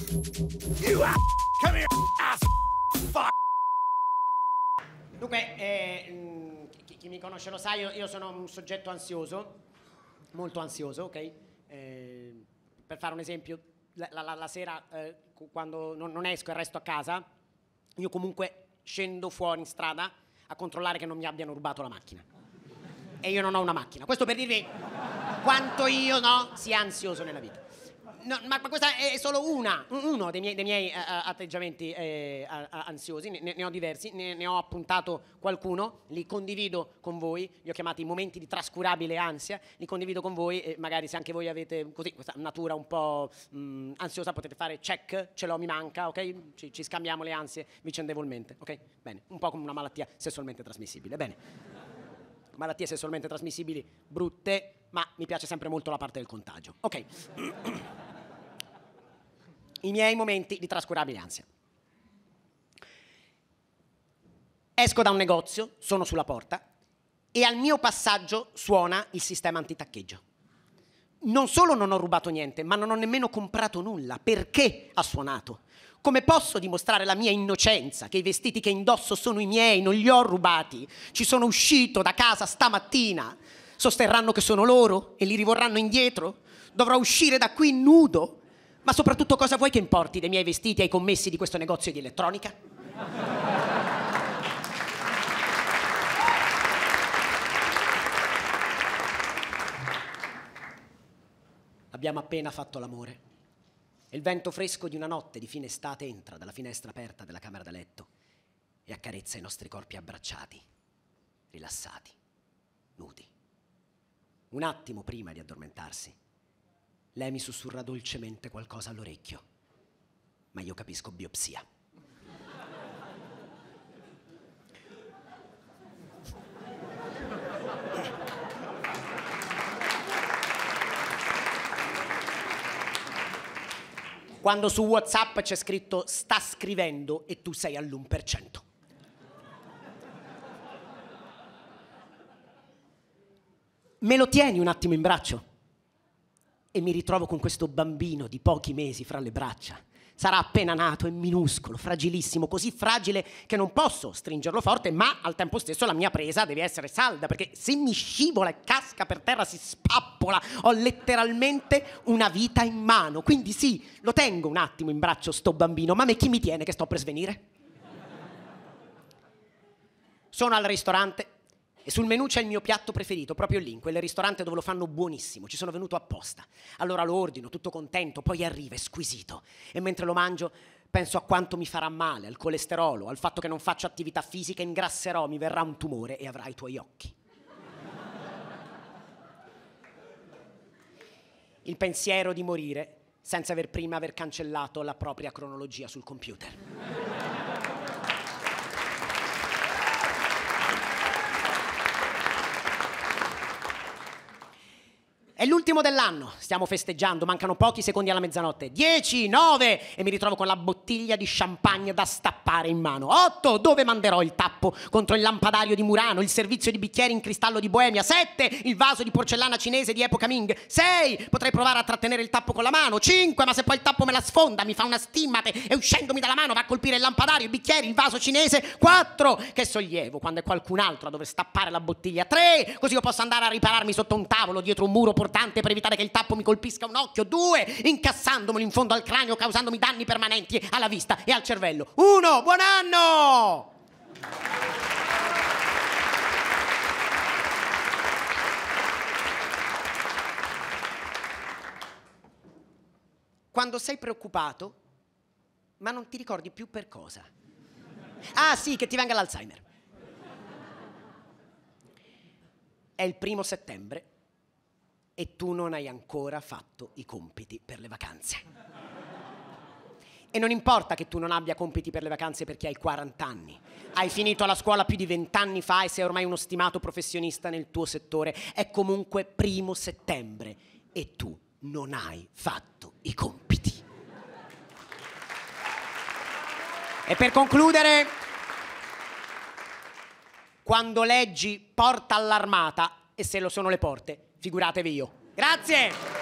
You ass. Come here, ass. Fuck. Dunque, eh, mh, chi, chi mi conosce lo sa, io, io sono un soggetto ansioso, molto ansioso, ok? Eh, per fare un esempio, la, la- la sera eh, quando non, non esco e resto a casa, io comunque scendo fuori in strada a controllare che non mi abbiano rubato la macchina. E io non ho una macchina. Questo per dirvi quanto io no, sia ansioso nella vita. No, ma, questa è solo una, uno dei miei, dei miei, eh, atteggiamenti a- ansiosi, ne, ne ho diversi, ne, ne ho appuntato qualcuno, li condivido con voi, li ho chiamati momenti di trascurabile ansia, li condivido con voi e magari se anche voi avete così questa natura un po' mh, ansiosa potete fare check, ce l'ho, mi manca, ok? Ci, ci scambiamo le ansie vicendevolmente, ok? Bene, un po' come una malattia sessualmente trasmissibile, bene malattie sessualmente trasmissibili brutte, ma mi piace sempre molto la parte del contagio. Ok. I miei momenti di trascurabile ansia. Esco da un negozio, sono sulla porta e al mio passaggio suona il sistema antitaccheggio. Non solo non ho rubato niente, ma non ho nemmeno comprato nulla. Perché ha suonato? Come posso dimostrare la mia innocenza, che i vestiti che indosso sono i miei, non li ho rubati? Ci sono uscito da casa stamattina. Sosterranno che sono loro e li rivorranno indietro? Dovrò uscire da qui nudo? Ma soprattutto cosa vuoi che importi dei miei vestiti ai commessi di questo negozio di elettronica? Abbiamo appena fatto l'amore. Il vento fresco di una notte di fine estate entra dalla finestra aperta della camera da letto e accarezza i nostri corpi abbracciati, rilassati, nudi. Un attimo prima di addormentarsi, lei mi sussurra dolcemente qualcosa all'orecchio, ma io capisco biopsia. Quando su WhatsApp c'è scritto sta scrivendo e tu sei all'1%. Me lo tieni un attimo in braccio? E mi ritrovo con questo bambino di pochi mesi fra le braccia. Sarà appena nato, è minuscolo, fragilissimo, così fragile che non posso stringerlo forte, ma al tempo stesso la mia presa deve essere salda, perché se mi scivola e casca per terra si spappola. Ho letteralmente una vita in mano. Quindi sì, lo tengo un attimo in braccio sto bambino, ma me chi mi tiene che sto per svenire? Sono al ristorante e sul menù c'è il mio piatto preferito, proprio lì, in quel ristorante dove lo fanno buonissimo. Ci sono venuto apposta. Allora lo ordino, tutto contento, poi arriva, è squisito. E mentre lo mangio penso a quanto mi farà male, al colesterolo, al fatto che non faccio attività fisica, ingrasserò, mi verrà un tumore e avrai i tuoi occhi. Il pensiero di morire senza aver prima aver cancellato la propria cronologia sul computer. L'ultimo dell'anno, stiamo festeggiando, mancano pochi secondi alla mezzanotte. 10, 9 e mi ritrovo con la bottiglia di champagne da stappare in mano. 8, dove manderò il tappo contro il lampadario di Murano, il servizio di bicchieri in cristallo di Boemia. 7, il vaso di porcellana cinese di epoca Ming. 6, potrei provare a trattenere il tappo con la mano. 5, ma se poi il tappo me la sfonda, mi fa una stimmate e uscendomi dalla mano va a colpire il lampadario, i bicchieri, il vaso cinese. 4, che sollievo quando è qualcun altro a dover stappare la bottiglia. 3, così io posso andare a ripararmi sotto un tavolo dietro un muro portante per evitare che il tappo mi colpisca un occhio. Due, incassandomelo in fondo al cranio, causandomi danni permanenti alla vista e al cervello. Uno, buon anno! Quando sei preoccupato, ma non ti ricordi più per cosa. Ah sì, che ti venga l'Alzheimer. È il primo settembre e tu non hai ancora fatto i compiti per le vacanze. E non importa che tu non abbia compiti per le vacanze perché hai 40 anni. Hai finito la scuola più di 20 anni fa e sei ormai uno stimato professionista nel tuo settore. È comunque primo settembre e tu non hai fatto i compiti. E per concludere, quando leggi porta all'armata, e se lo sono le porte, figuratevi io. Grazie!